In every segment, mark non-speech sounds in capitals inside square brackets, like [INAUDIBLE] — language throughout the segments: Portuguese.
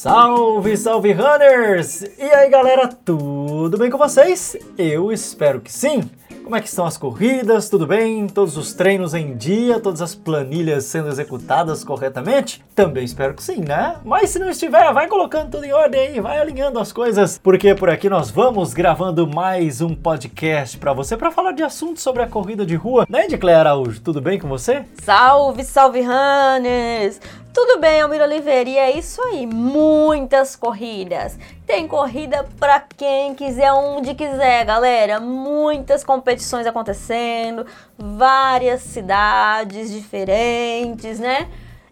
Salve, salve runners! E aí galera, tudo bem com vocês? Eu espero que sim! Como é que estão as corridas? Tudo bem? Todos os treinos em dia? Todas as planilhas sendo executadas corretamente? Também espero que sim, né? Mas se não estiver, vai colocando tudo em ordem aí, vai alinhando as coisas, porque por aqui nós vamos gravando mais um podcast para você para falar de assuntos sobre a corrida de rua. Né, Edicleia Araújo? Tudo bem com você? Salve, salve runners! Tudo bem, Almir Oliveira, e é isso aí, muitas corridas. Tem corrida para quem quiser, onde quiser, galera. Muitas competições acontecendo, várias cidades diferentes, né?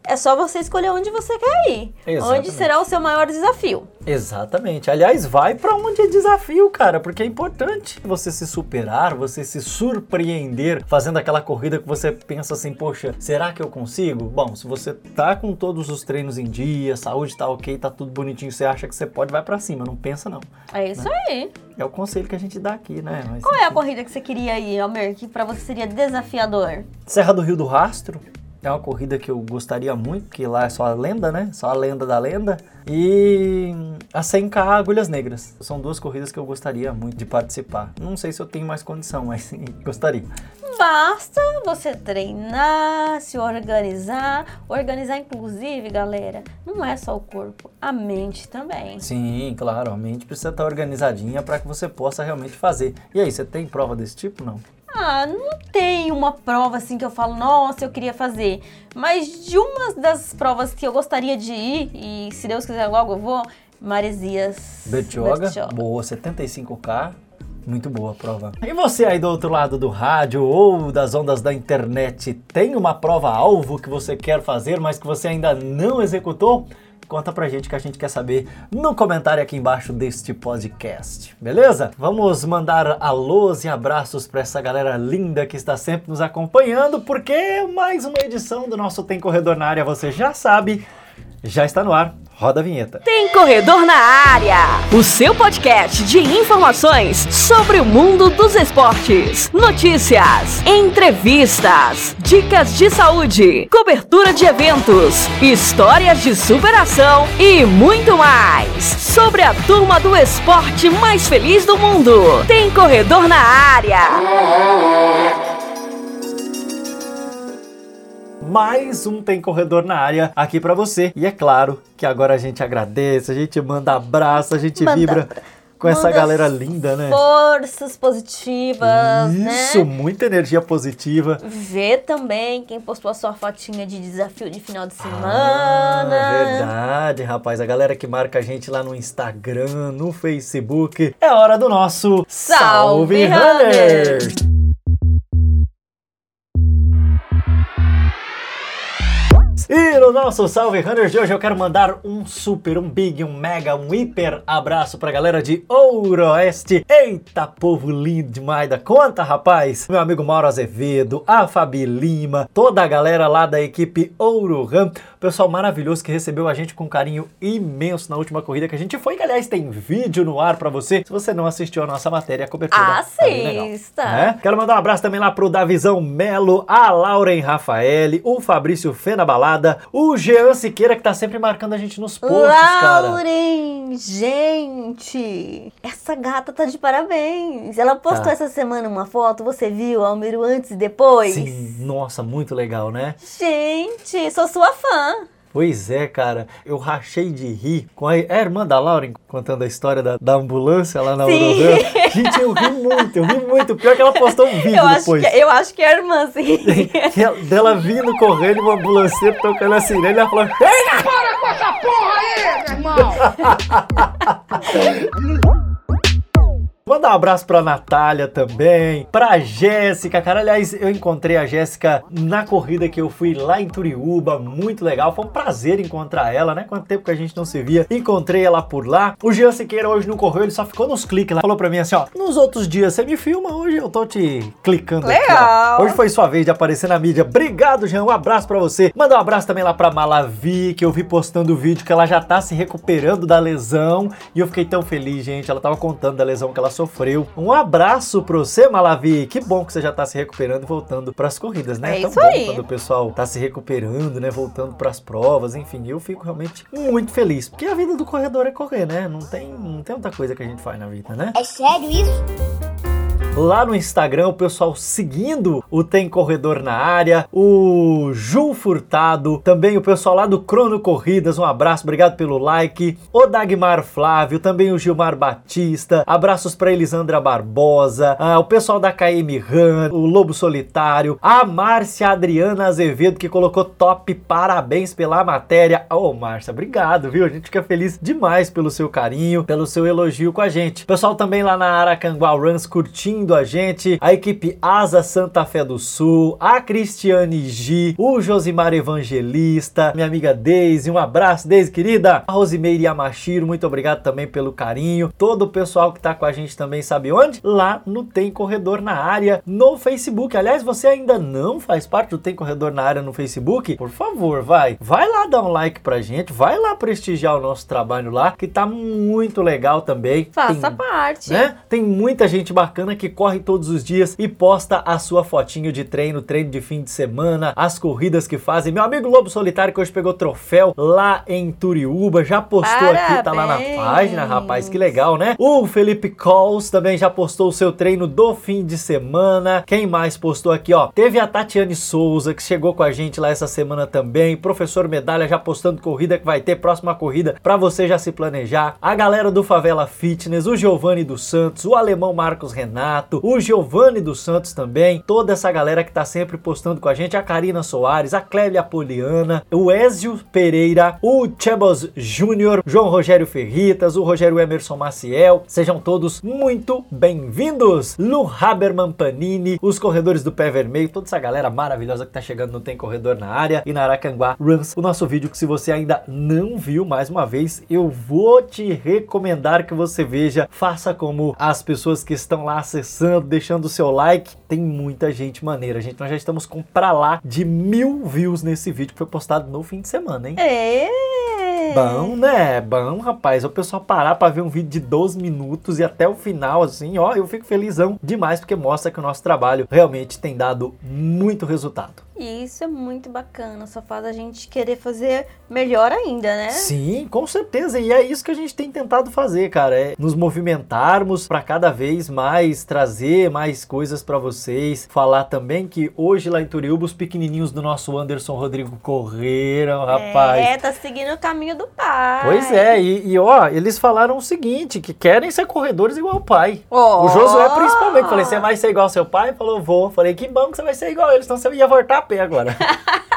É só você escolher onde você quer ir. Exatamente. Onde será o seu maior desafio. Exatamente. Aliás, vai para onde é desafio, cara, porque é importante você se superar, você se surpreender fazendo aquela corrida que você pensa assim, poxa, será que eu consigo? Bom, se você tá com todos os treinos em dia, saúde tá ok, tá tudo bonitinho, você acha que você pode, vai para cima, não pensa não. É isso né? aí. É o conselho que a gente dá aqui, né? Mas, Qual é a corrida que você queria ir, Almir, que para você seria desafiador? Serra do Rio do Rastro. É uma corrida que eu gostaria muito, porque lá é só a lenda, né? Só a lenda da lenda. E a 100K Agulhas Negras. São duas corridas que eu gostaria muito de participar. Não sei se eu tenho mais condição, mas sim, [LAUGHS] gostaria. Basta você treinar, se organizar. Organizar, inclusive, galera, não é só o corpo, a mente também. Sim, claro, a mente precisa estar organizadinha para que você possa realmente fazer. E aí, você tem prova desse tipo? Não. Ah, não tem uma prova assim que eu falo, nossa, eu queria fazer. Mas de uma das provas que eu gostaria de ir, e se Deus quiser logo eu vou, Maresias. Bertioga, Bertioga. boa, 75K. Muito boa a prova. E você aí do outro lado do rádio ou das ondas da internet, tem uma prova-alvo que você quer fazer, mas que você ainda não executou? Conta pra gente que a gente quer saber no comentário aqui embaixo deste podcast, beleza? Vamos mandar alôs e abraços para essa galera linda que está sempre nos acompanhando, porque mais uma edição do nosso Tem Corredor na Área, você já sabe, já está no ar. Roda a vinheta. Tem Corredor na Área, o seu podcast de informações sobre o mundo dos esportes, notícias, entrevistas, dicas de saúde, cobertura de eventos, histórias de superação e muito mais sobre a turma do esporte mais feliz do mundo. Tem Corredor na Área. Mais um Tem Corredor na área aqui para você. E é claro que agora a gente agradece, a gente manda abraço, a gente Manda vibra com essa galera linda, né? Forças positivas, Isso, né? muita energia positiva. Vê também quem postou a sua fotinha de desafio de final de Ah, semana. verdade, rapaz. A galera que marca a gente lá no Instagram, no Facebook. É hora do nosso Salve, Runners! E no nosso Salve Runners de hoje eu quero mandar um super, um big, um mega, um hiper abraço pra galera de Ouroeste. Eita, povo lindo demais da conta, rapaz! Meu amigo Mauro Azevedo, a Fabi Lima, toda a galera lá da equipe Ouro Ram, pessoal maravilhoso que recebeu a gente com um carinho imenso na última corrida que a gente foi, que aliás tem vídeo no ar pra você. Se você não assistiu a nossa matéria, a cobertura tá Assista. né? Quero mandar um abraço também lá pro Davizão Melo, a Lauren Rafael, o Fabrício Fena Balada, o Jean Siqueira, que tá sempre marcando a gente nos posts, cara. Lauren, gente, essa gata tá de parabéns. Ela postou Tá. essa semana uma foto, você viu, Almiro, antes e depois? Sim, nossa, muito legal, né? Gente, sou sua fã. Pois é, cara, eu rachei de rir com a, é irmã da Lauren contando a história da, da ambulância lá na. Eurovan. [LAUGHS] Gente, eu ri muito, eu ri muito. Pior que ela postou um vídeo Eu acho, depois. que, eu acho que é a irmã, sim. [LAUGHS] Dela vindo correndo, uma ambulância tocando a sirene, ela falou: Chega! Para com essa porra aí, meu irmão! [LAUGHS] Mandar um abraço pra Natália também, pra Jéssica, cara. Aliás, eu encontrei a Jéssica na corrida que eu fui lá em Turiúba, muito legal. Foi um prazer encontrar ela, né? Quanto tempo que a gente não se via. Encontrei ela por lá. O Jean Siqueira hoje não correu, ele só ficou nos cliques lá. Falou pra mim assim: ó, nos outros dias você me filma, hoje eu tô te clicando aqui. Legal. Ó. Hoje foi sua vez de aparecer na mídia. Obrigado, Jean. Um abraço pra você. Manda um abraço também lá pra Malavi, que eu vi postando o vídeo que ela já tá se recuperando da lesão. E eu fiquei tão feliz, gente. Ela tava contando da lesão que ela sofreu. Sofreu. Um abraço pro você, Malavi. Que bom que você já tá se recuperando e voltando pras corridas, né? É Tão isso bom aí. quando o pessoal tá se recuperando, né? Voltando pras provas, enfim. Eu fico realmente muito feliz. Porque a vida do corredor é correr, né? Não tem, não tem outra coisa que a gente faz na vida, né? É sério isso? Lá no Instagram, o pessoal seguindo o Tem Corredor na área, o Ju Furtado, também o pessoal lá do Crono Corridas, um abraço, obrigado pelo like, o Dagmar Flávio, também o Gilmar Batista, abraços para Elisandra Barbosa, ah, o pessoal da KM Run, o Lobo Solitário, a Márcia Adriana Azevedo, que colocou top, parabéns pela matéria. Ô, Márcia, obrigado, viu? A gente fica feliz demais pelo seu carinho, pelo seu elogio com a gente. Pessoal também lá na Aracanguá Runs curtindo a gente, a equipe Asa Santa Fé do Sul, a Cristiane G, o Josimar Evangelista, minha amiga Deise, um abraço, Deise querida, a Rosimeire Yamashiro, muito obrigado também pelo carinho, todo o pessoal que tá com a gente também sabe onde? Lá no Tem Corredor na Área, no Facebook. Aliás, você ainda não faz parte do Tem Corredor na Área no Facebook? Por favor, vai, vai lá dar um like pra gente, vai lá prestigiar o nosso trabalho lá, que tá muito legal também. Faça Tem- parte. né? Tem muita gente bacana que corre todos os dias e posta a sua fotinho de treino, treino de fim de semana, as corridas que fazem. Meu amigo Lobo Solitário, que hoje pegou troféu lá em Turiúba, já postou aqui, tá lá na Parabéns! página, rapaz, que legal, né? O Felipe Coles também já postou o seu treino do fim de semana. Quem mais postou aqui, ó? Teve a Tatiane Souza, que chegou com a gente lá essa semana também. Professor Medalha já postando corrida que vai ter, próxima corrida, pra você já se planejar. A galera do Favela Fitness, o Giovanni dos Santos, o alemão Marcos Renato, o Giovanni dos Santos também, toda essa galera que tá sempre postando com a gente, a Karina Soares, a Clélia Poliana, o Ezio Pereira, o Chebos Júnior, João Rogério Ferritas, o Rogério Emerson Maciel, sejam todos muito bem-vindos. Lu Haberman Panini, os corredores do pé vermelho, toda essa galera maravilhosa que tá chegando no Tem Corredor na área e na Aracanguá Runs, o nosso vídeo que se você ainda não viu, mais uma vez, eu vou te recomendar que você veja, faça como as pessoas que estão lá acessando, deixando o seu like, tem muita gente maneira, gente, nós já estamos com pra lá de mil views nesse vídeo que foi postado no fim de semana, hein? É. Bom, né? Bom, rapaz. O pessoal parar pra ver um vídeo de 12 minutos e até o final, assim, ó, eu fico felizão demais porque mostra que o nosso trabalho realmente tem dado muito resultado. E isso é muito bacana, só faz a gente querer fazer melhor ainda, né? Sim, com certeza. E é isso que a gente tem tentado fazer, cara. É nos movimentarmos para cada vez mais trazer mais coisas para vocês. Falar também que hoje lá em Turiúba os pequenininhos do nosso Anderson Rodrigo correram, rapaz. É, tá seguindo o caminho do pai. Pois é, e, e, ó, eles falaram o seguinte, que querem ser corredores igual o pai. Ó. O Josué principalmente, falei, você vai ser igual ao seu pai? Falou, vou. Falei, que bom que você vai ser igual a eles, senão você ia voltar a pé agora. [LAUGHS]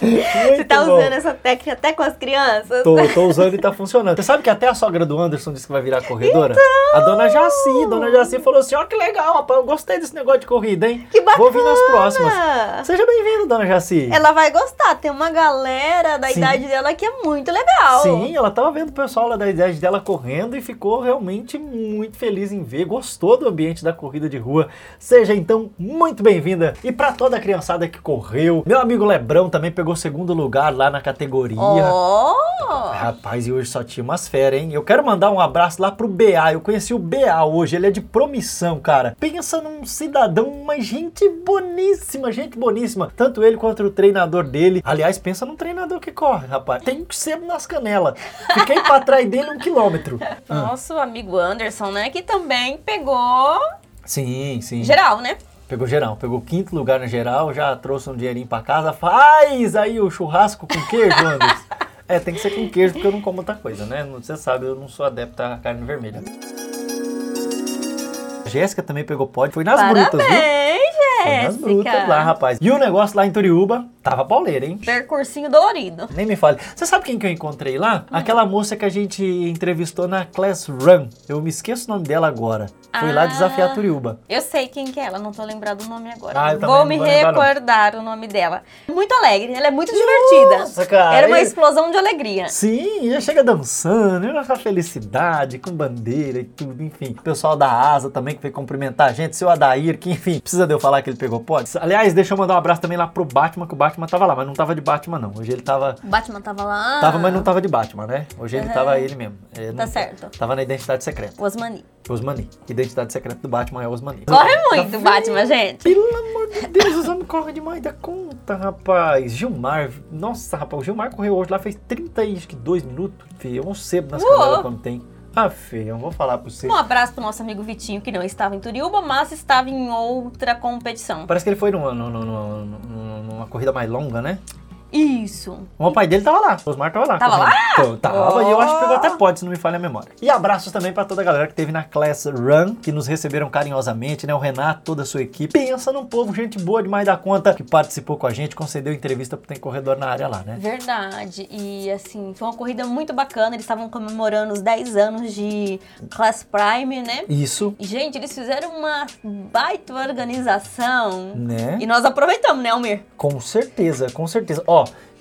Você tá usando essa técnica até com as crianças? Tô, tô usando e tá funcionando. Você sabe que até a sogra do Anderson disse que vai virar corredora? Então! A dona Jaci, dona Jaci falou assim, ó que legal, rapaz, eu gostei desse negócio de corrida, hein? Que bacana! Vou vir nas próximas. Seja bem-vindo, dona Jaci. Ela vai gostar, tem uma galera da Sim. idade dela que é muito legal. Sim, ela tava vendo o pessoal lá da idade dela correndo e ficou realmente muito feliz em ver, gostou do ambiente da corrida de rua. Seja então muito bem-vinda. E pra toda a criançada que correu, meu amigo Lebrão também pegou segundo lugar lá na categoria. Ó! Rapaz, e hoje só tinha umas feras, hein? Eu quero mandar um abraço lá pro BA. Eu conheci o BA hoje, ele é de promissão, cara. Pensa num cidadão, uma gente boníssima, gente boníssima. Tanto ele quanto o treinador dele. Aliás, pensa num treinador que corre, rapaz. Tem que ser nas canelas. Fiquei pra trás dele um quilômetro. Nosso amigo Anderson, né? Que também pegou Sim, sim. geral, né? Pegou geral, pegou quinto lugar na geral, já trouxe um dinheirinho pra casa. Faz aí o churrasco com queijo, Anderson. É, tem que ser com queijo, porque eu não como outra coisa, né? Você sabe, eu não sou adepto à carne vermelha. A Jéssica também pegou pódio, foi nas brutas, viu? Parabéns, Foi nas brutas lá, rapaz. E o negócio lá em Turiúba tava pauleira, hein? Percursinho dolorido. Nem me fale. Você sabe quem que eu encontrei lá? Aquela moça que a gente entrevistou na Class Run. Eu me esqueço o nome dela agora. Foi lá Ah. desafiar Turiúba. Eu sei quem que é ela, não tô lembrado o nome agora. Ah, eu vou me vou lembrar, não. recordar o nome dela. Muito alegre, ela é muito divertida. Nossa, cara, Era uma explosão de alegria. Sim, já chega dançando, e essa felicidade, com bandeira e tudo, enfim. O pessoal da Asa também que veio cumprimentar a gente, seu Adair, que enfim, precisa de eu falar que ele pegou pódio. Aliás, deixa eu mandar um abraço também lá pro Batman, que o Batman Batman tava lá, mas não tava de Batman, não. Hoje ele tava. O Batman tava lá. Tava, mas não tava de Batman, né? Hoje ele Aham. tava ele mesmo. Ele Tá não- certo. Tava na identidade secreta. Osmani. Osmani. Identidade secreta do Batman é Osmani. Corre muito o Batman, gente. Pelo amor de Deus, os homens correm demais da conta, rapaz. Gilmar, nossa, rapaz, o Gilmar correu hoje lá, fez 32 minutos. Fih, eu não sebo nas Uou. câmeras quando tem. Ah, Fê, eu vou falar pra você. Um abraço pro nosso amigo Vitinho, que não estava em Turiúba, mas estava em outra competição. Parece que ele foi numa, numa- numa- numa corrida mais longa, né? Isso. O pai dele tava lá, o Osmar tava lá. Tava lá? Tava, e eu acho que pegou até pode, se não me falha a memória. E abraços também pra toda a galera que teve na Class Run, que nos receberam carinhosamente, né? O Renato, toda a sua equipe. Pensa num povo, gente boa demais da conta, que participou com a gente, concedeu entrevista porque tem corredor na área lá, né? Verdade. E assim, foi uma corrida muito bacana. Eles estavam comemorando os 10 anos de Class Prime, né? Isso, E, gente, eles fizeram uma baita organização. né? E nós aproveitamos, né, Almir? Com certeza, com certeza. Ó,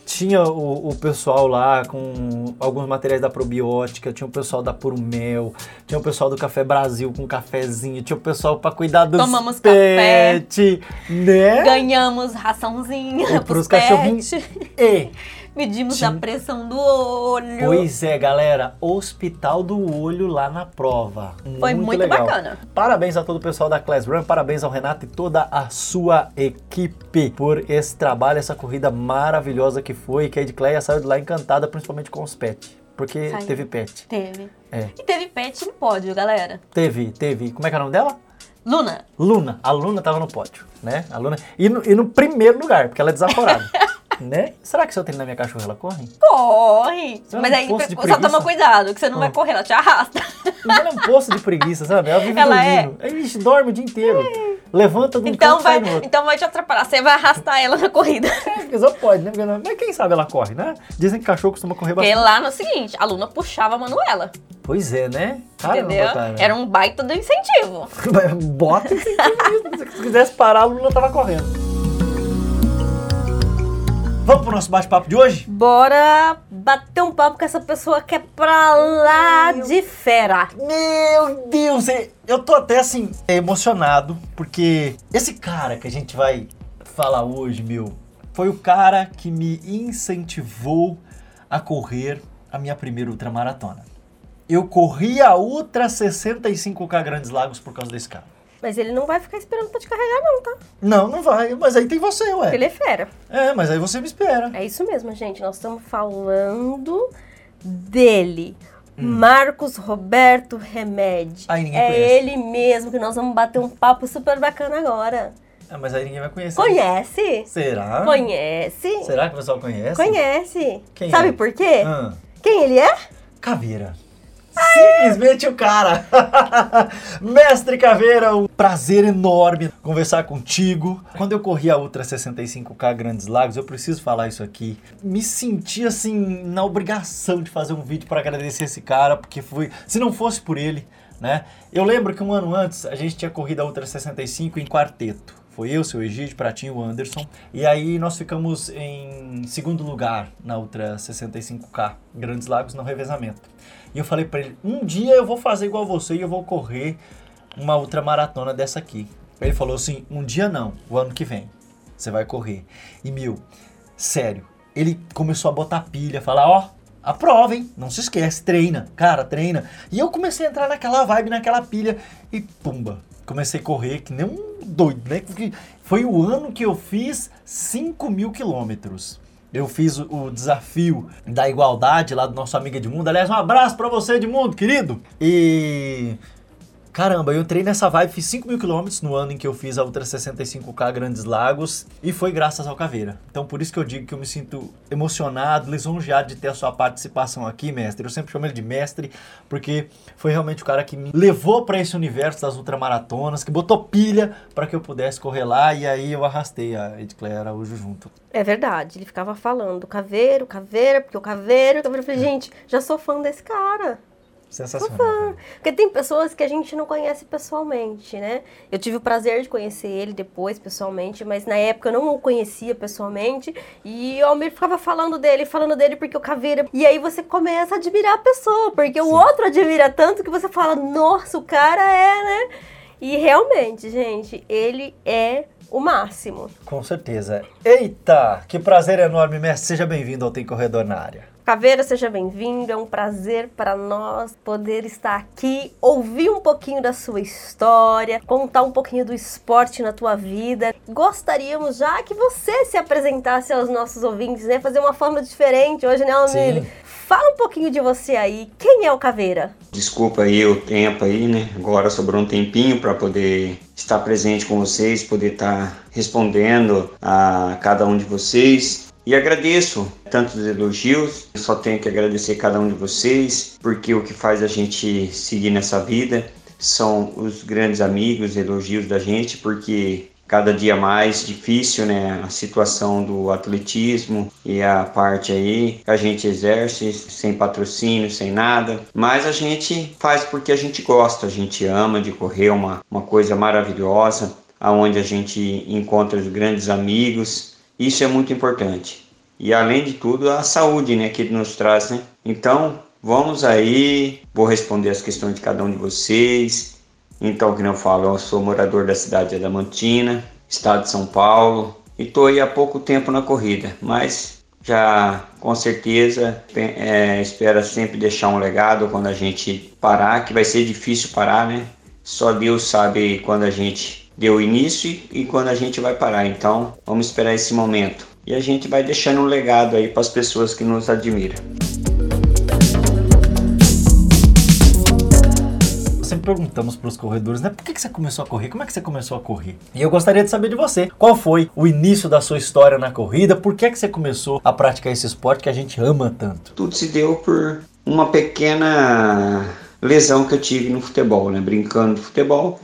tinha o, o pessoal lá com alguns materiais da probiótica, tinha o pessoal da Puro Mel, tinha o pessoal do Café Brasil com cafezinho, tinha o pessoal pra cuidar dos Tomamos pet, né? Ganhamos raçãozinha pros pros cachorrinhos. E, Medimos a pressão do olho. pois é, galera, Hospital do Olho lá na prova. Foi muito legal. bacana. Parabéns a todo o pessoal da Class Run, parabéns ao Renato e toda a sua equipe por esse trabalho, essa corrida maravilhosa que foi, que a Edcleia saiu de lá encantada, principalmente com os pets, porque Saiu. teve pet. Teve. É. E teve pet no pódio, galera. Teve, teve. Como é que é o nome dela? Luna. Luna. A Luna tava no pódio, né? A Luna. E no, e no primeiro lugar, porque ela é desaforada. [LAUGHS] né? Será que se eu treinar minha cachorra, ela corre? Corre! Você Mas não aí só toma cuidado, que você não vai Ah. correr, ela te arrasta. Mas ela é um poço de preguiça, sabe? Ela vive Ela é. dormindo. Aí, ixi, dorme o dia inteiro. Levanta Então canto, sai vai, então vai te atrapalhar. Você vai arrastar ela na corrida. Porque só pode, né? Porque não- Mas quem sabe ela corre, né? Dizem que cachorro costuma correr Porque bastante. lá no seguinte, a Luna puxava a Manuela. Pois é, né? Caramba, entendeu? cara. Era um baita do incentivo. [LAUGHS] Bota incentivo. Se quisesse parar, a Lula tava correndo. Vamos pro nosso bate-papo de hoje? Bora bater um papo com essa pessoa que é pra lá de fera. Meu Deus, eu tô até assim emocionado, porque esse cara que a gente vai falar hoje, meu, foi o cara que me incentivou a correr a minha primeira ultramaratona. Eu corri a Ultra 65K Grandes Lagos por causa desse cara. Mas ele não vai ficar esperando pra te carregar, não, tá? Não, não vai, mas aí tem você, ué. ele é fera. É, mas aí você me espera. É isso mesmo, gente. Nós estamos falando dele. Hum. Marcos Roberto Remed. Aí ninguém é conhece. ele mesmo que nós vamos bater um papo super bacana agora. Ah, mas aí ninguém vai conhecer. Conhece? Será? Conhece? Será que o pessoal conhece? Conhece. Quem Sabe é? por quê? Ah, Quem ele é? Caveira. Simplesmente o cara. [LAUGHS] Mestre Caveira, um prazer enorme conversar contigo. Quando eu corri a Ultra 65K Grandes Lagos, eu preciso falar isso aqui. Me senti assim na obrigação de fazer um vídeo para agradecer esse cara, porque foi, se não fosse por ele, né? Eu lembro que um ano antes a gente tinha corrido a Ultra 65 em quarteto. Foi eu, seu Egídio, Pratinho o Anderson. E aí nós ficamos em segundo lugar na Ultra 65K Grandes Lagos no revezamento. E eu falei pra ele, um dia eu vou fazer igual você e eu vou correr uma ultramaratona dessa aqui. Ele falou assim, um dia não, o ano que vem. Você vai correr. E meu, sério, ele começou a botar pilha, falar, ó, a prova, hein? Não se esquece, treina, cara, treina. E eu comecei a entrar naquela vibe, naquela pilha e pumba. Comecei a correr que nem um doido, né? Foi o ano que eu fiz 5 mil quilômetros. Eu fiz o, desafio da igualdade lá do nosso amigo Edmundo. Aliás, um abraço pra você, Edmundo, querido. E Caramba, eu entrei nessa vibe, fiz 5 mil quilômetros no ano em que eu fiz a Ultra 65K Grandes Lagos e foi graças ao Caveira. Então por isso que eu digo que eu me sinto emocionado, lisonjeado de ter a sua participação aqui, mestre. Eu sempre chamo ele de mestre porque foi realmente o cara que me levou para esse universo das ultramaratonas, que botou pilha para que eu pudesse correr lá e aí eu arrastei a Edclaire Araújo junto. É verdade, ele ficava falando caveiro, caveira, porque o caveiro, o caveiro. Eu falei, gente, já sou fã desse cara. Sensacional. Porque tem pessoas que a gente não conhece pessoalmente, né? Eu tive o prazer de conhecer ele depois pessoalmente, mas na época eu não o conhecia pessoalmente. E o Almir ficava falando dele, falando dele porque o Caveira. E aí você começa a admirar a pessoa, porque o outro admira tanto que você fala, nossa, o cara é, né? E realmente, gente, ele é o máximo. Com certeza. Eita, que prazer enorme, mestre. Seja bem-vindo ao Tem Corredor na área. Caveira, seja bem-vindo. É um prazer para nós poder estar aqui, ouvir um pouquinho da sua história, contar um pouquinho do esporte na tua vida. Gostaríamos já que você se apresentasse aos nossos ouvintes, né? Fazer uma forma diferente hoje, né, Almir? Fala um pouquinho de você aí. Quem é o Caveira? Desculpa aí o tempo aí, né? Agora sobrou um tempinho para poder estar presente com vocês, poder estar respondendo a cada um de vocês. E agradeço tantos elogios, só tenho que agradecer cada um de vocês, porque o que faz a gente seguir nessa vida são os grandes amigos, elogios da gente, porque cada dia mais difícil, né, a situação do atletismo e a parte aí que a gente exerce sem patrocínio, sem nada, mas a gente faz porque a gente gosta, a gente ama de correr, uma, uma coisa maravilhosa, aonde a gente encontra os grandes amigos, isso é muito importante. E além de tudo, a saúde, né, que ele nos traz, né? Então, vamos aí, vou responder as questões de cada um de vocês. Então, que não falo, eu sou morador da cidade de Adamantina, estado de São Paulo, e estou aí há pouco tempo na corrida, mas já com certeza é, espera sempre deixar um legado quando a gente parar, que vai ser difícil parar, né? Só Deus sabe quando a gente deu início e quando a gente vai parar. Então, vamos esperar esse momento. E a gente vai deixando um legado aí para as pessoas que nos admiram. sempre perguntamos para os corredores, né? Por que, que você começou a correr? Como é que você começou a correr? E eu gostaria de saber de você. Qual foi o início da sua história na corrida? Por que, é que você começou a praticar esse esporte que a gente ama tanto? Tudo se deu por uma pequena lesão que eu tive no futebol, né? Brincando de futebol.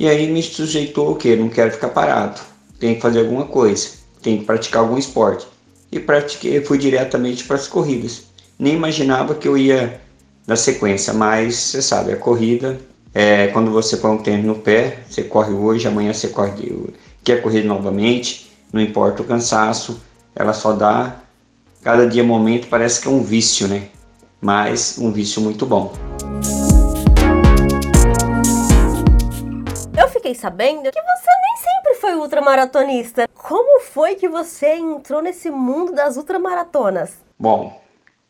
E aí me sujeitou o quê? Não quero ficar parado. Tem que fazer alguma coisa. Tem que praticar algum esporte. E pratiquei, fui diretamente para as corridas. Nem imaginava que eu ia na sequência, mas você sabe, a corrida é quando você põe um tênis no pé, você corre hoje, amanhã você corre, quer correr novamente, não importa o cansaço, ela só dá cada dia momento, parece que é um vício, né? Mas um vício muito bom. Sabendo que você nem sempre foi ultramaratonista. Como foi que você entrou nesse mundo das ultramaratonas? Bom,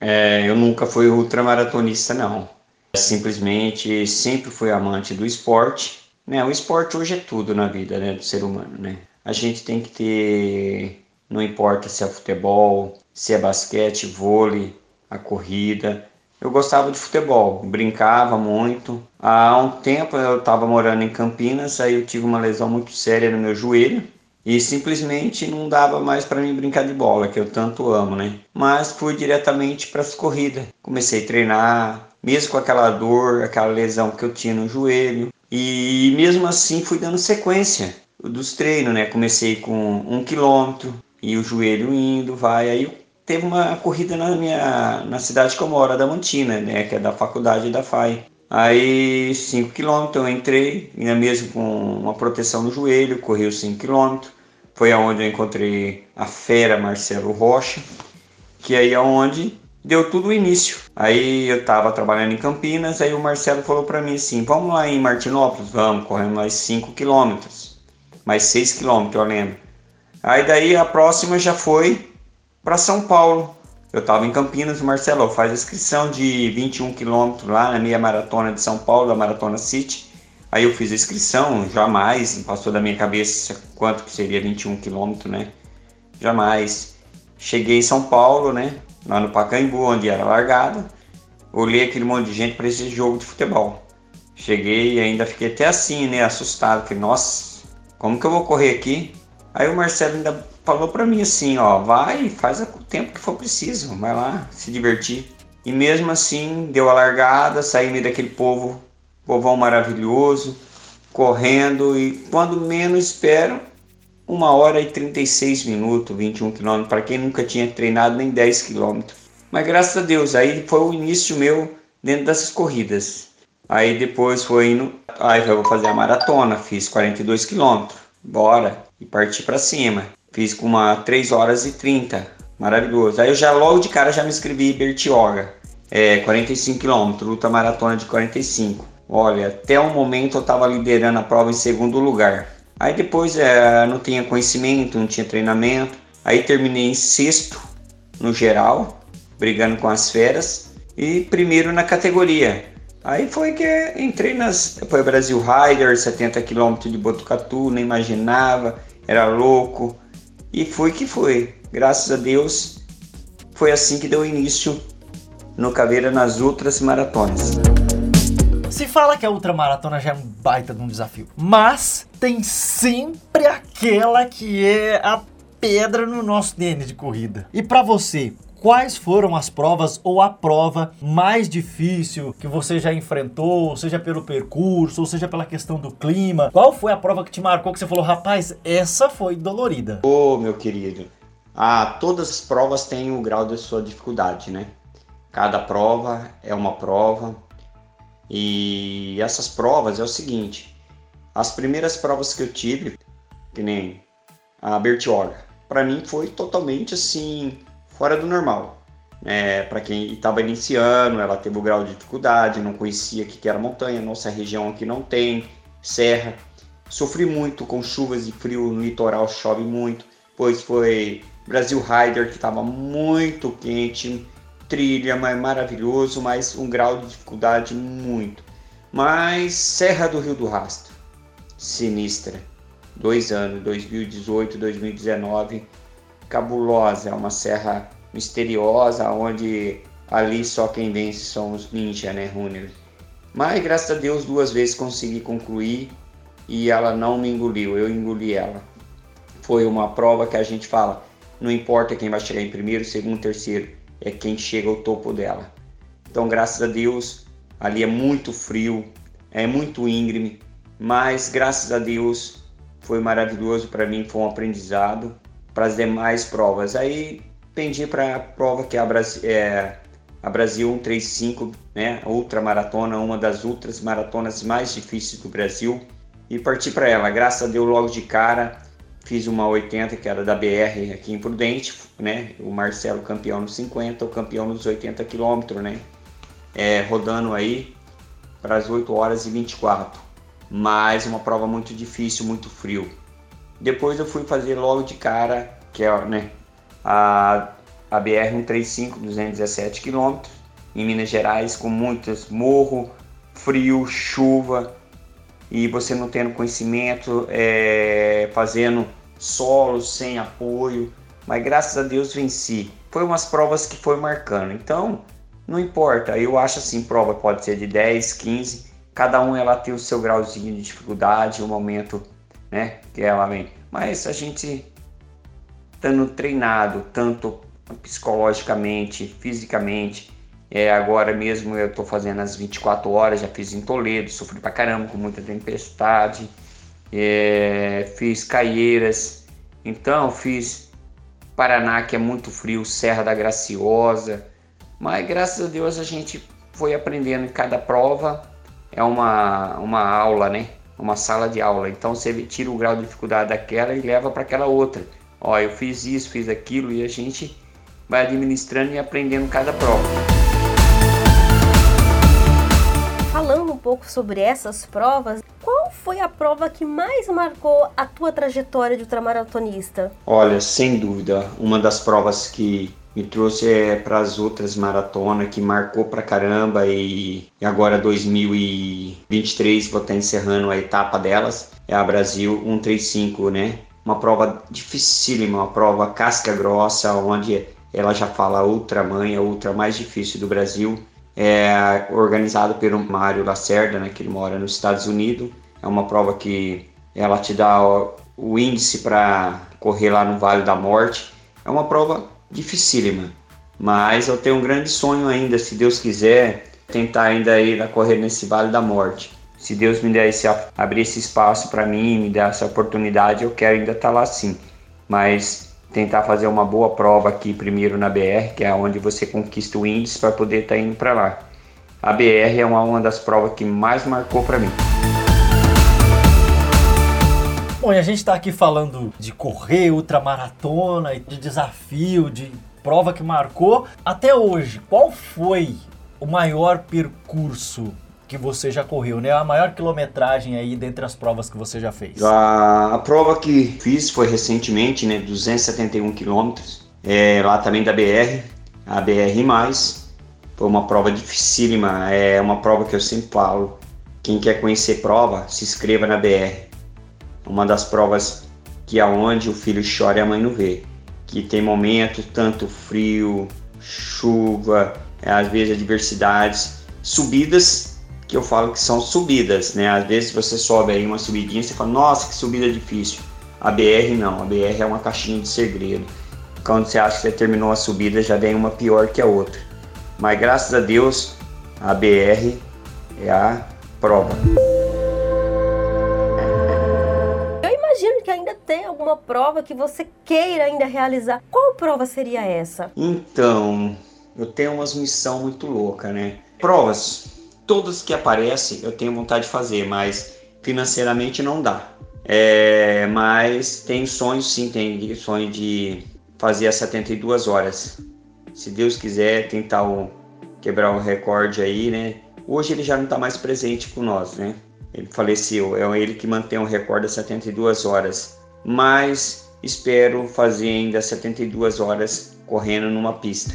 é, eu nunca fui ultramaratonista, não. Simplesmente sempre fui amante do esporte. Né? O esporte hoje é tudo na vida né, do ser humano. Né? A gente tem que ter, não importa se é futebol, se é basquete, vôlei, a corrida, eu gostava de futebol, brincava muito. Há um tempo eu estava morando em Campinas, aí eu tive uma lesão muito séria no meu joelho e simplesmente não dava mais para mim brincar de bola, que eu tanto amo, né? Mas fui diretamente para as corridas. Comecei a treinar, mesmo com aquela dor, aquela lesão que eu tinha no joelho, e mesmo assim fui dando sequência dos treinos, né? Comecei com um quilômetro e o joelho indo, vai, aí teve uma corrida na minha na cidade que eu moro, da Mantina, né, que é da faculdade da FAI. Aí 5 km eu entrei, ainda mesmo com uma proteção no joelho, corri os 5 km. Foi aonde eu encontrei a fera Marcelo Rocha, que aí é onde deu tudo o início. Aí eu estava trabalhando em Campinas, aí o Marcelo falou para mim assim: "Vamos lá em Martinópolis, vamos, correndo mais 5 km, mais 6 km, eu lembro". Aí daí a próxima já foi para São Paulo. Eu estava em Campinas, o Marcelo faz a inscrição de 21 quilômetros lá na meia maratona de São Paulo, da Maratona City. Aí eu fiz a inscrição, jamais passou da minha cabeça quanto que seria 21 quilômetros, né? Jamais. Cheguei em São Paulo, né? Lá no Pacaembu, onde era largada. Olhei aquele monte de gente para esse jogo de futebol. Cheguei e ainda fiquei até assim, né? Assustado. Falei, nossa, como que eu vou correr aqui? Aí o Marcelo ainda falou para mim assim, ó, vai, faz o tempo que for preciso, vai lá, se divertir. E mesmo assim, deu a largada, saí meio daquele povo, povão maravilhoso, correndo e quando menos espero, uma hora e 36 minutos, 21 quilômetros, para quem nunca tinha treinado nem 10 quilômetros. Mas graças a Deus, aí foi o início meu dentro dessas corridas. Aí depois foi indo, aí eu vou fazer a maratona, fiz 42 quilômetros, bora, e parti para cima. Fiz com uma 3 horas e 30. Maravilhoso. Aí eu já logo de cara já me inscrevi em Bertioga. É, 45 km, luta maratona de 45. Olha, até o momento eu estava liderando a prova em segundo lugar. Aí depois é, não tinha conhecimento, não tinha treinamento. Aí terminei em sexto no geral, brigando com as feras, e primeiro na categoria. Aí foi que entrei nas. Foi Brasil Rider, 70 km de Botucatu, nem imaginava, era louco. E foi que foi. Graças a Deus, foi assim que deu início no Caveira nas outras maratonas. Se fala que a ultramaratona já é um baita de um desafio, mas tem sempre aquela que é a pedra no nosso DNA de corrida. E para você, quais foram as provas ou a prova mais difícil que você já enfrentou, seja pelo percurso, ou seja pela questão do clima? Qual foi a prova que te marcou que você falou, rapaz, essa foi dolorida? Ô, oh, meu querido, ah, todas as provas têm o grau de sua dificuldade, né? Cada prova é uma prova. E essas provas é o seguinte: as primeiras provas que eu tive, que nem a Bertioga, para mim foi totalmente assim, fora do normal. É, para quem estava iniciando, ela teve o grau de dificuldade, não conhecia o que era montanha, nossa região aqui não tem, serra. Sofri muito com chuvas e frio no litoral, chove muito, pois foi Brasil Rider que estava muito quente, trilha, mas maravilhoso, mas um grau de dificuldade muito. Mas Serra do Rio do Rastro, sinistra. Dois anos, 2018, 2019, cabulosa, é uma serra misteriosa, onde ali só quem vence são os ninja, né, runners. Mas graças a Deus duas vezes consegui concluir e ela não me engoliu, eu engoli ela. Foi uma prova que a gente fala, não importa quem vai chegar em primeiro, segundo, terceiro, é quem chega ao topo dela. Então, graças a Deus, ali é muito frio, é muito íngreme, mas graças a Deus foi maravilhoso para mim, foi um aprendizado para as demais provas. Aí pendi para a prova que é a, Brasil, é a Brasil 135, né, ultra maratona, uma das ultras maratonas mais difíceis do Brasil, e parti para ela. Graças a Deus logo de cara Fiz uma 80 que era da BR aqui em Prudente, né? O Marcelo campeão nos 50, o campeão nos 80 quilômetros, né? É, rodando aí para as 8 horas e 24. Mas uma prova muito difícil, muito frio. Depois eu fui fazer logo de cara, que é né, a, a BR 135, 217 quilômetros, em Minas Gerais, com muitas morro, frio, chuva, e você não tendo conhecimento, é, fazendo solo, sem apoio, mas graças a Deus venci. Foi umas provas que foi marcando. Então, não importa. Eu acho assim, prova pode ser de 10, 15, cada um ela tem o seu grauzinho de dificuldade, o momento, né, que ela vem. Mas a gente estando treinado tanto psicologicamente, fisicamente, é, agora mesmo eu estou fazendo as 24 horas, já fiz em Toledo, sofri pra caramba com muita tempestade, é, fiz Caieiras, então fiz Paraná, que é muito frio, Serra da Graciosa, mas graças a Deus a gente foi aprendendo em cada prova, é uma, uma aula, né? Uma sala de aula, então você tira o grau de dificuldade daquela e leva para aquela outra. Ó, eu fiz isso, fiz aquilo e a gente vai administrando e aprendendo cada prova. Falando um pouco sobre essas provas, qual foi a prova que mais marcou a tua trajetória de ultramaratonista? Olha, sem dúvida, uma das provas que me trouxe é para as outras maratonas que marcou pra caramba e, agora 2023 vou estar encerrando a etapa delas. É a Brasil 135 né? Uma prova dificílima uma prova casca grossa onde ela já fala ultra mãe a ultra mais difícil do Brasil. É organizado pelo Mário Lacerda né que ele mora nos Estados Unidos. É uma prova que ela te dá o, o índice para correr lá no Vale da Morte. É uma prova dificílima, mas eu tenho um grande sonho ainda, se Deus quiser, tentar ainda ir a correr nesse Vale da Morte. Se Deus me der esse, abrir esse espaço para mim, me dar essa oportunidade, eu quero ainda estar tá lá sim. Mas tentar fazer uma boa prova aqui primeiro na BR, que é onde você conquista o índice para poder estar tá indo para lá. A BR é uma, uma das provas que mais marcou para mim. Bom, e a gente está aqui falando de correr, ultramaratona, de desafio, de prova que marcou. Até hoje, qual foi o maior percurso que você já correu, né? A maior quilometragem aí dentre as provas que você já fez. A, a prova que fiz foi recentemente, né? 271 quilômetros. É, lá também da BR, a BR+. Foi uma prova dificílima, é uma prova que eu sempre falo. Quem quer conhecer prova, se inscreva na BR. Uma das provas que aonde o filho chora e a mãe não vê. Que tem momentos, tanto frio, chuva, é, às vezes adversidades, subidas que eu falo que são subidas, né? Às vezes você sobe aí uma subidinha, você fala, nossa, que subida difícil. A BR não, a BR é uma caixinha de segredo. Quando você acha que você terminou a subida, já vem uma pior que a outra. Mas graças a Deus, a BR é a prova. Tem alguma prova que você queira ainda realizar. Qual prova seria essa? Então, eu tenho umas missão muito louca, né? Provas todas que aparecem eu tenho vontade de fazer, mas financeiramente não dá. É, mas tem sonhos sim, tem sonho de fazer as 72 horas. Se Deus quiser, tentar o, quebrar o recorde aí, né? Hoje ele já não está mais presente com nós, né? Ele faleceu, é ele que mantém o recorde das 72 horas. Mas espero fazer ainda 72 horas correndo numa pista.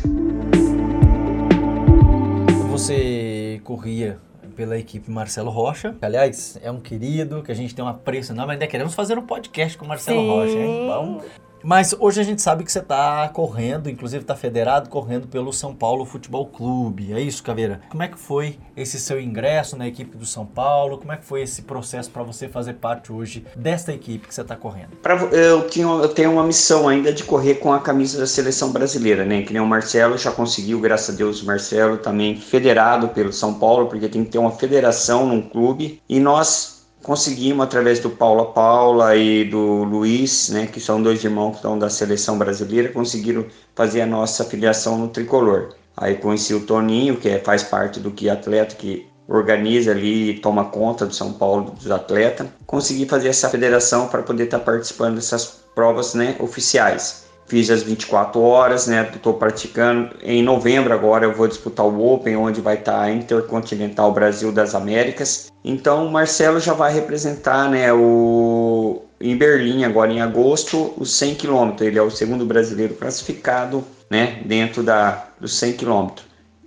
Você corria pela equipe Marcelo Rocha. Aliás, é um querido que a gente tem um apreço enorme. Ainda queremos fazer um podcast com o Marcelo Sim. Rocha, hein? Vamos mas hoje a gente sabe que você está correndo, inclusive está federado, correndo pelo São Paulo Futebol Clube. É isso, Caveira? Como é que foi esse seu ingresso na equipe do São Paulo? Como é que foi esse processo para você fazer parte hoje desta equipe que você está correndo? Pra, eu, eu tenho uma missão ainda de correr com a camisa da seleção brasileira, né? Que nem o Marcelo já conseguiu, graças a Deus, o Marcelo também federado pelo São Paulo, porque tem que ter uma federação num clube. E nós conseguimos através do Paula Paula e do Luiz, né, que são dois irmãos que estão da seleção brasileira, conseguiram fazer a nossa filiação no tricolor. Aí conheci o Toninho, que é, faz parte do que atleta que organiza ali e toma conta do São Paulo dos atletas. Consegui fazer essa federação para poder estar tá participando dessas provas, né, oficiais. Fiz as 24 horas, né? Estou praticando. Em novembro agora eu vou disputar o Open, onde vai estar a Intercontinental Brasil das Américas. Então o Marcelo já vai representar, né? O em Berlim agora em agosto os 100 km. Ele é o segundo brasileiro classificado, né? Dentro da dos 100 km.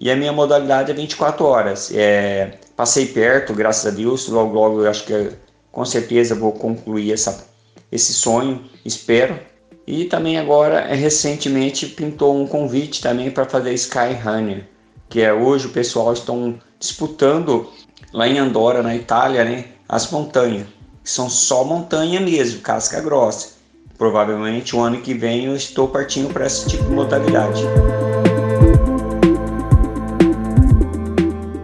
E a minha modalidade é 24 horas. É, passei perto, graças a Deus. Logo, logo eu acho que com certeza vou concluir essa, esse sonho. Espero e também agora, é, recentemente, pintou um convite também para fazer Sky Runner, que é hoje o pessoal estão disputando lá em Andorra, na Itália, né, as montanhas. São só montanha mesmo, casca grossa. Provavelmente o ano que vem eu estou partindo para esse tipo de modalidade.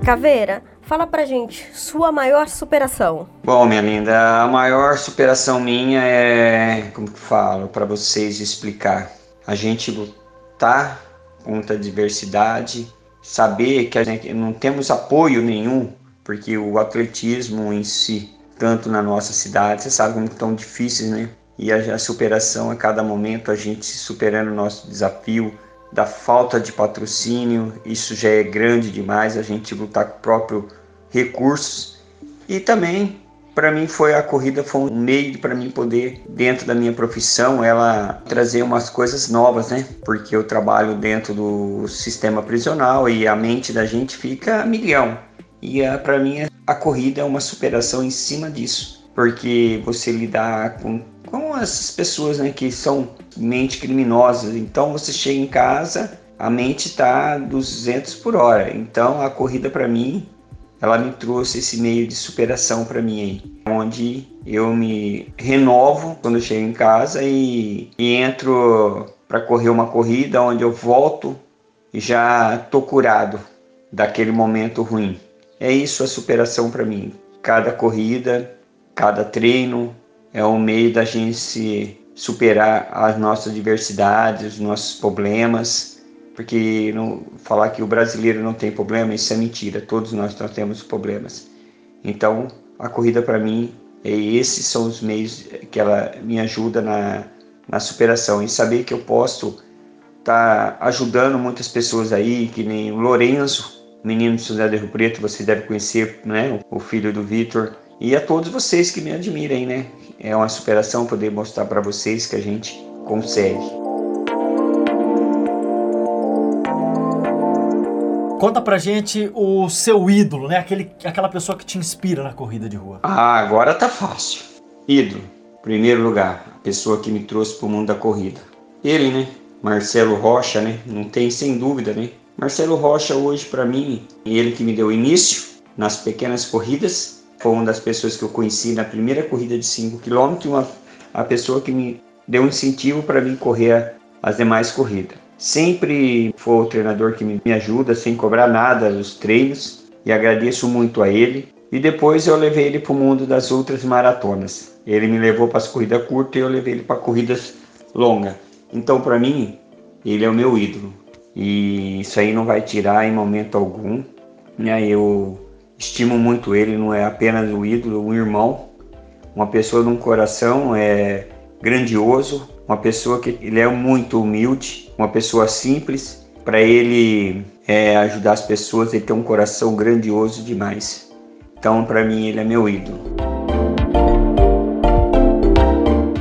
Caveira, Fala pra gente, sua maior superação. Bom, minha linda, a maior superação minha é, como que falo, para vocês explicar. A gente lutar contra a diversidade, saber que a gente não temos apoio nenhum, porque o atletismo em si, tanto na nossa cidade, você sabe como tão difíceis, né? E a, a superação a cada momento, a gente superando o nosso desafio, da falta de patrocínio, isso já é grande demais, a gente lutar com o próprio recursos. E também, para mim, foi a corrida foi um meio para mim poder, dentro da minha profissão, ela trazer umas coisas novas, né? Porque eu trabalho dentro do sistema prisional e a mente da gente fica a milhão. E para mim, a corrida é uma superação em cima disso, porque você lidar com com essas pessoas né, que são mente criminosas. Então você chega em casa, a mente está 200 por hora. Então a corrida para mim, ela me trouxe esse meio de superação para mim aí, onde eu me renovo quando eu chego em casa e, e entro para correr uma corrida onde eu volto e já tô curado daquele momento ruim. É isso a superação para mim. Cada corrida, cada treino, é um meio da gente se superar as nossas diversidades, os nossos problemas, porque não, falar que o brasileiro não tem problema, isso é mentira, todos nós, nós temos problemas. Então, a corrida para mim, é, esses são os meios que ela me ajuda na, na superação e saber que eu posso estar tá ajudando muitas pessoas aí, que nem o Lorenzo, menino de José do Rio Preto, você deve conhecer, né? O filho do Vitor. E a todos vocês que me admirem, né? É uma superação poder mostrar para vocês que a gente consegue. Conta pra gente o seu ídolo, né? Aquele, aquela pessoa que te inspira na corrida de rua. Ah, agora tá fácil. Ídolo. Primeiro lugar, a pessoa que me trouxe pro mundo da corrida. Ele, né? Marcelo Rocha, né? Não tem sem dúvida, né? Marcelo Rocha hoje para mim, ele que me deu início nas pequenas corridas, foi uma das pessoas que eu conheci na primeira corrida de 5 km, uma a pessoa que me deu um incentivo para mim correr as demais corridas. Sempre foi o treinador que me ajuda sem cobrar nada nos treinos e agradeço muito a ele. E depois eu levei ele para o mundo das outras maratonas. Ele me levou para as corridas curtas e eu levei ele para corridas longas. Então, para mim, ele é o meu ídolo. E isso aí não vai tirar em momento algum. Né? Eu estimo muito ele, não é apenas o ídolo, um irmão, uma pessoa de um coração é grandioso, uma pessoa que ele é muito humilde, uma pessoa simples. Para ele é, ajudar as pessoas, ele tem um coração grandioso demais. Então, para mim, ele é meu ídolo.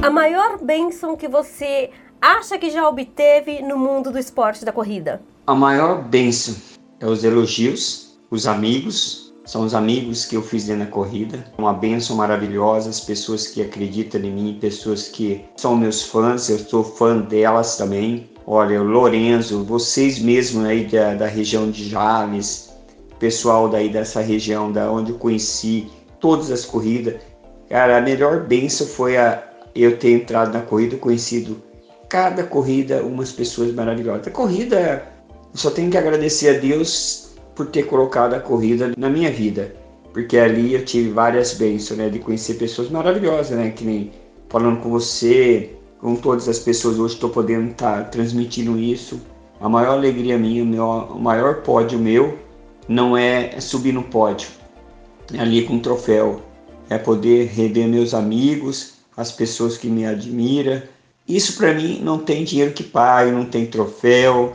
A maior bênção que você acha que já obteve no mundo do esporte da corrida? A maior bênção é os elogios, os amigos, são os amigos que eu fiz dentro da corrida. Uma bênção maravilhosa, as pessoas que acreditam em mim, pessoas que são meus fãs, eu sou fã delas também. Olha, o Lorenzo, vocês mesmos aí da, da região de Jales, pessoal daí dessa região, da onde eu conheci todas as corridas. Cara, a melhor bênção foi a, eu ter entrado na corrida, conhecido cada corrida umas pessoas maravilhosas. A corrida, eu só tenho que agradecer a Deus por ter colocado a corrida na minha vida, porque ali eu tive várias bênçãos, né, de conhecer pessoas maravilhosas, né, que nem falando com você, com todas as pessoas hoje estou podendo estar tá transmitindo isso. A maior alegria minha, meu, o maior pódio meu não é subir no pódio, é ali com um troféu, é poder rever meus amigos, as pessoas que me admiram, isso para mim não tem dinheiro que pague, não tem troféu.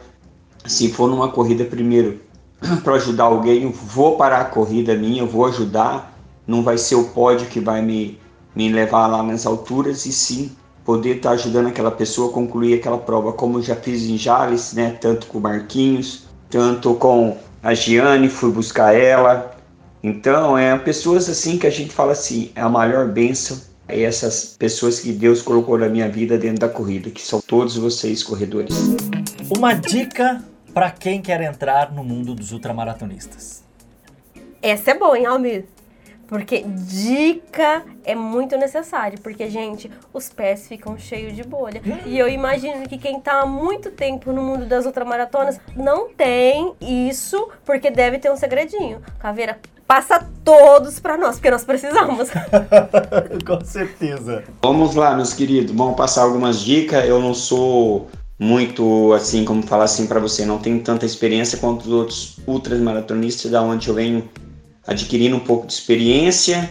Se for numa corrida primeiro [CLEARS THROAT] para ajudar alguém, eu vou parar a corrida minha, eu vou ajudar. Não vai ser o pódio que vai me, me levar lá nas alturas, e sim poder estar tá ajudando aquela pessoa a concluir aquela prova, como já fiz em Jales, né? Tanto com o Marquinhos, tanto com a Giane, fui buscar ela. Então, é pessoas assim que a gente fala assim, é a maior bênção é essas pessoas que Deus colocou na minha vida dentro da corrida, que são todos vocês corredores. Uma dica para quem quer entrar no mundo dos ultramaratonistas. Essa é boa, hein, Almir? Porque dica é muito necessário, porque, gente, os pés ficam cheios de bolha. E eu imagino que quem tá há muito tempo no mundo das ultramaratonas não tem isso, porque deve ter um segredinho. Caveira, passa todos para nós, porque nós precisamos. [LAUGHS] Com certeza. Vamos lá, meus queridos, vamos passar algumas dicas. Eu não sou muito assim, como falar assim para você, não tenho tanta experiência quanto os outros ultramaratonistas da onde eu venho adquirindo um pouco de experiência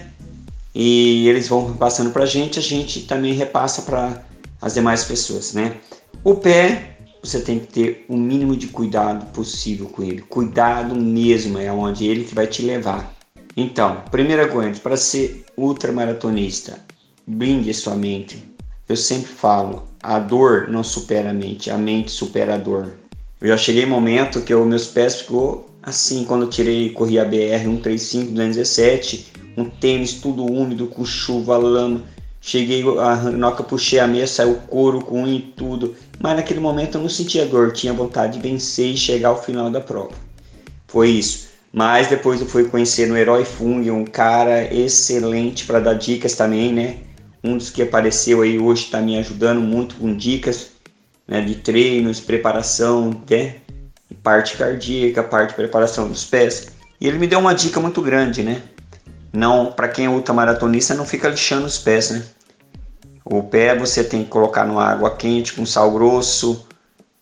e eles vão passando para a gente, a gente também repassa para as demais pessoas, né? O pé, você tem que ter o mínimo de cuidado possível com ele. Cuidado mesmo é onde ele que vai te levar. Então, primeira coisa, para ser ultramaratonista, blinde sua mente. Eu sempre falo, a dor não supera a mente, a mente supera a dor. Eu já cheguei em momento que os meus pés ficou Assim, quando eu tirei, corri a BR 135 217, um tênis tudo úmido, com chuva, lama. Cheguei, a, na que puxei a meia, saiu couro com e tudo. Mas naquele momento eu não sentia dor, tinha vontade de vencer e chegar ao final da prova. Foi isso. Mas depois eu fui conhecer no Herói Fung, um cara excelente para dar dicas também, né? Um dos que apareceu aí hoje está me ajudando muito com dicas né, de treinos, preparação, né? parte cardíaca, parte de preparação dos pés. E ele me deu uma dica muito grande, né? Não, para quem é ultramaratonista, não fica lixando os pés, né? O pé você tem que colocar no água quente com sal grosso,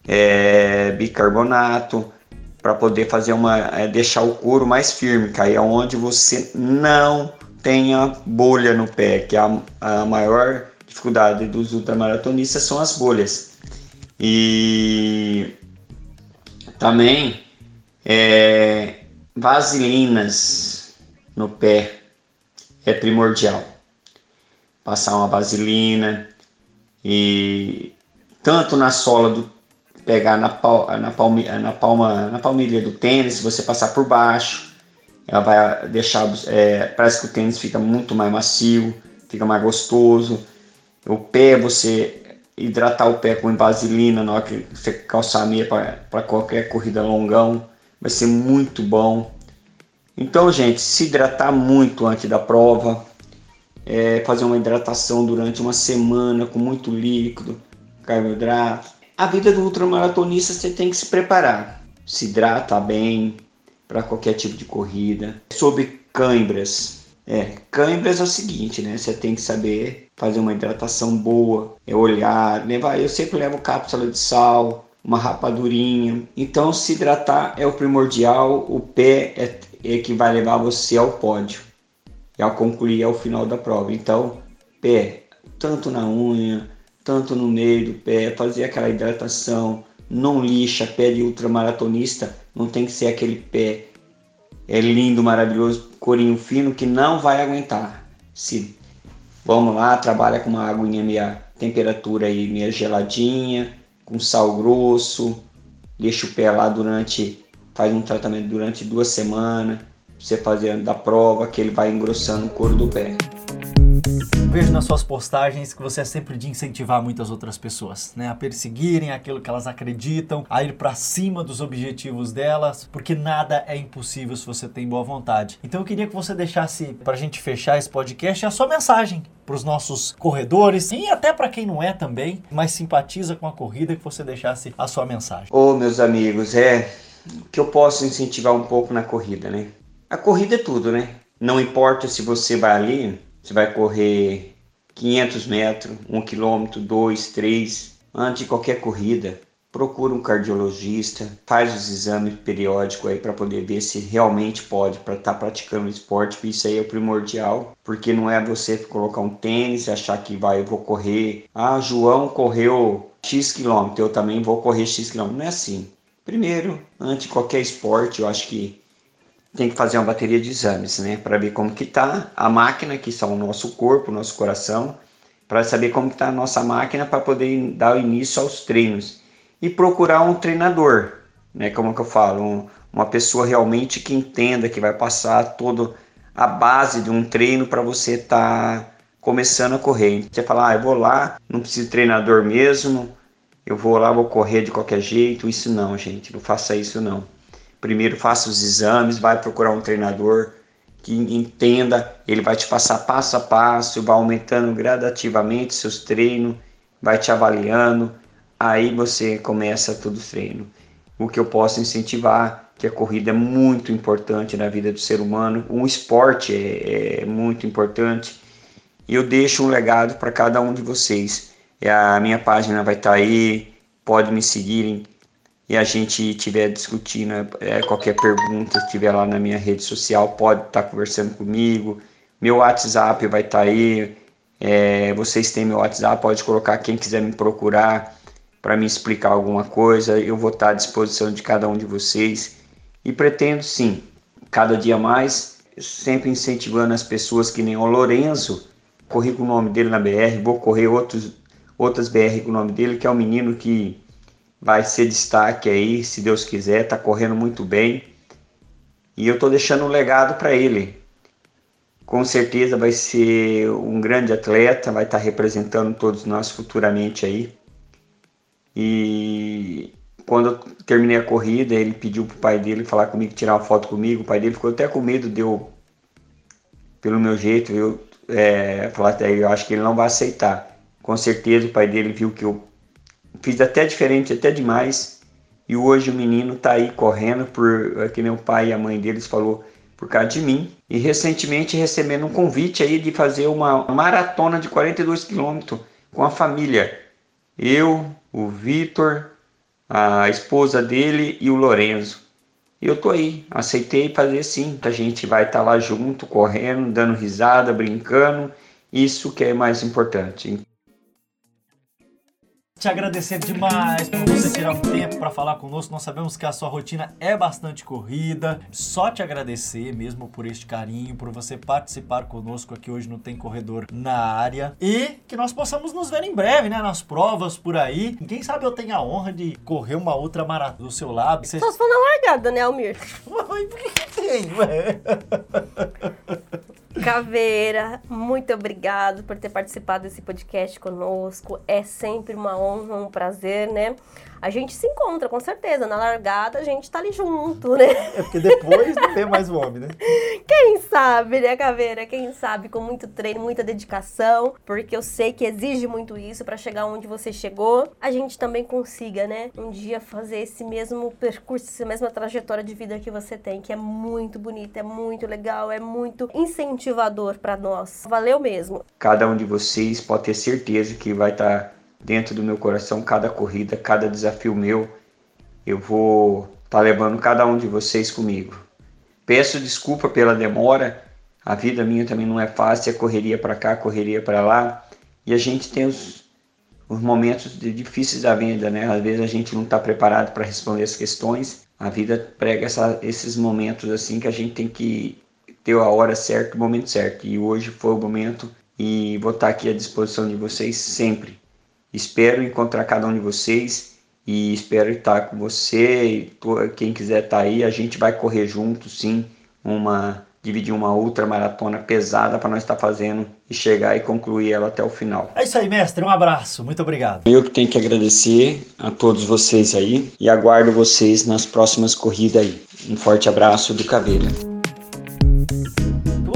é, bicarbonato, para poder fazer uma, é, deixar o couro mais firme, que aí é onde você não tenha bolha no pé, que é a, a maior dificuldade dos ultramaratonistas são as bolhas. E também é, vaselinas no pé é primordial. Passar uma vaselina e tanto na sola do pegar na, pal, na, palmi, na palma na palmilha do tênis, você passar por baixo, ela vai deixar é, parece que o tênis fica muito mais macio, fica mais gostoso. O pé você hidratar o pé com vaselina na hora que você calçar a meia para qualquer corrida longão, vai ser muito bom. Então, gente, se hidratar muito antes da prova, é, fazer uma hidratação durante uma semana com muito líquido, carboidrato. A vida do ultramaratonista você tem que se preparar, se hidratar bem para qualquer tipo de corrida. Sobre cãibras, é, cãibras é o seguinte, né? Você tem que saber fazer uma hidratação boa, é olhar, levar. Eu sempre levo cápsula de sal, uma rapadurinha. Então, se hidratar é o primordial. O pé é, é que vai levar você ao pódio e ao concluir ao final da prova. Então, pé, tanto na unha, tanto no meio do pé, fazer aquela hidratação. Não lixa, pé de ultramaratonista, não tem que ser aquele pé é lindo, maravilhoso, corinho fino que não vai aguentar. Se vamos lá, trabalha com uma aguinha meia temperatura aí geladinha, com sal grosso, deixa o pé lá durante faz um tratamento durante duas semanas, você fazendo da prova que ele vai engrossando o couro do pé vejo nas suas postagens que você é sempre de incentivar muitas outras pessoas, né, a perseguirem aquilo que elas acreditam, a ir para cima dos objetivos delas, porque nada é impossível se você tem boa vontade. Então eu queria que você deixasse para a gente fechar esse podcast a sua mensagem para os nossos corredores e até para quem não é também, mas simpatiza com a corrida, que você deixasse a sua mensagem. Ô, meus amigos, é que eu posso incentivar um pouco na corrida, né? A corrida é tudo, né? Não importa se você vai ali você vai correr 500 metros, 1 quilômetro, 2, 3. Antes de qualquer corrida, procura um cardiologista, faz os exames periódicos aí para poder ver se realmente pode para estar tá praticando esporte, isso aí é o primordial, porque não é você colocar um tênis achar que vai, eu vou correr, ah, João correu X quilômetro, eu também vou correr X quilômetro, não é assim. Primeiro, antes de qualquer esporte, eu acho que tem que fazer uma bateria de exames, né, para ver como que tá a máquina, que são o nosso corpo, o nosso coração, para saber como que tá a nossa máquina para poder dar início aos treinos. E procurar um treinador, né, como que eu falo, um, uma pessoa realmente que entenda, que vai passar toda a base de um treino para você estar tá começando a correr. Você fala, ah, eu vou lá, não preciso de treinador mesmo, eu vou lá, vou correr de qualquer jeito. Isso não, gente, não faça isso não primeiro faça os exames, vai procurar um treinador que entenda, ele vai te passar passo a passo, vai aumentando gradativamente seus treinos, vai te avaliando, aí você começa todo o treino. O que eu posso incentivar, que a corrida é muito importante na vida do ser humano, um esporte é, é muito importante, e eu deixo um legado para cada um de vocês. É, a minha página vai estar tá aí, pode me seguir e a gente estiver discutindo é, qualquer pergunta, estiver lá na minha rede social, pode estar tá conversando comigo. Meu WhatsApp vai estar tá aí. É, vocês têm meu WhatsApp, pode colocar quem quiser me procurar para me explicar alguma coisa. Eu vou estar tá à disposição de cada um de vocês. E pretendo sim, cada dia mais, sempre incentivando as pessoas que nem o Lorenzo, corri com o nome dele na BR, vou correr outros, outras BR com o nome dele, que é um menino que vai ser destaque aí, se Deus quiser, tá correndo muito bem. E eu tô deixando um legado para ele. Com certeza vai ser um grande atleta, vai estar tá representando todos nós futuramente aí. E quando eu terminei a corrida, ele pediu pro pai dele falar comigo, tirar uma foto comigo. O pai dele ficou até com medo de eu, pelo meu jeito, eu é, falar, eu acho que ele não vai aceitar. Com certeza o pai dele viu que eu fiz até diferente, até demais. E hoje o menino tá aí correndo por é que meu pai e a mãe deles falou por causa de mim. E recentemente recebendo um convite aí de fazer uma maratona de 42 quilômetros com a família. Eu, o Vitor, a esposa dele e o Lorenzo. E eu tô aí, aceitei fazer sim. A gente vai estar tá lá junto, correndo, dando risada, brincando. Isso que é mais importante. Te agradecer demais por você tirar um tempo para falar conosco. Nós sabemos que a sua rotina é bastante corrida. Só te agradecer mesmo por este carinho, por você participar conosco aqui hoje no Tem Corredor na área. E que nós possamos nos ver em breve, né? Nas provas por aí. E quem sabe eu tenho a honra de correr uma outra maratona do seu lado. Você... Só se for na largada, né, Almir? [LAUGHS] Por que, que tem, ué? [LAUGHS] Caveira, muito obrigado por ter participado desse podcast conosco. É sempre uma honra, um prazer, né? A gente se encontra, com certeza. Na largada, a gente tá ali junto, né? É porque depois não tem mais o homem, né? [LAUGHS] Quem sabe, né, Caveira? Quem sabe, com muito treino, muita dedicação, porque eu sei que exige muito isso para chegar onde você chegou, a gente também consiga, né, um dia fazer esse mesmo percurso, essa mesma trajetória de vida que você tem, que é muito bonita, é muito legal, é muito incentivador para nós. Valeu mesmo. Cada um de vocês pode ter certeza que vai estar tá dentro do meu coração cada corrida, cada desafio meu. Eu vou estar tá levando cada um de vocês comigo. Peço desculpa pela demora. A vida minha também não é fácil, é correria para cá, correria para lá. E a gente tem os, os momentos difíceis da vida, né? Às vezes a gente não está preparado para responder as questões. A vida prega essa, esses momentos assim que a gente tem que ter a hora certa, o momento certo. E hoje foi o momento e vou estar tá aqui à disposição de vocês sempre. Espero encontrar cada um de vocês e espero estar com você e quem quiser estar aí. A gente vai correr junto, sim, uma dividir uma outra maratona pesada para nós estar fazendo e chegar e concluir ela até o final. É isso aí, mestre. Um abraço. Muito obrigado. Eu que tenho que agradecer a todos vocês aí e aguardo vocês nas próximas corridas aí. Um forte abraço do Caveira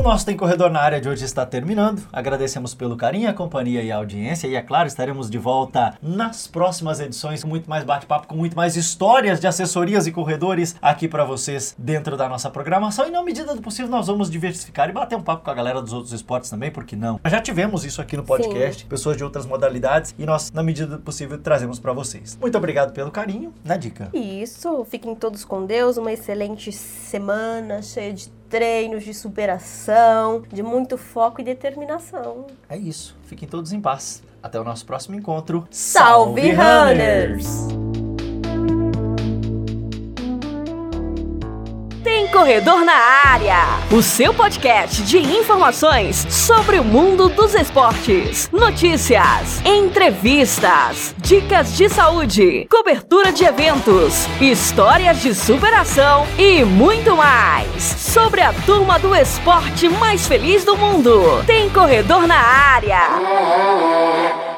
nosso Tem Corredor na área de hoje está terminando. Agradecemos pelo carinho, a companhia e a audiência. E é claro, estaremos de volta nas próximas edições com muito mais bate-papo, com muito mais histórias de assessorias e corredores aqui para vocês dentro da nossa programação. E na medida do possível, nós vamos diversificar e bater um papo com a galera dos outros esportes também, porque não? Já tivemos isso aqui no podcast, Sim. pessoas de outras modalidades, e nós, na medida do possível, trazemos para vocês. Muito obrigado pelo carinho. Na dica. Isso. Fiquem todos com Deus. Uma excelente semana cheia de treinos de superação, de muito foco e determinação. É isso. Fiquem todos em paz. Até o nosso próximo encontro. Salve, Salve runners! runners! Corredor na Área, o seu podcast de informações sobre o mundo dos esportes, notícias, entrevistas, dicas de saúde, cobertura de eventos, histórias de superação e muito mais sobre a turma do esporte mais feliz do mundo. Tem Corredor na Área.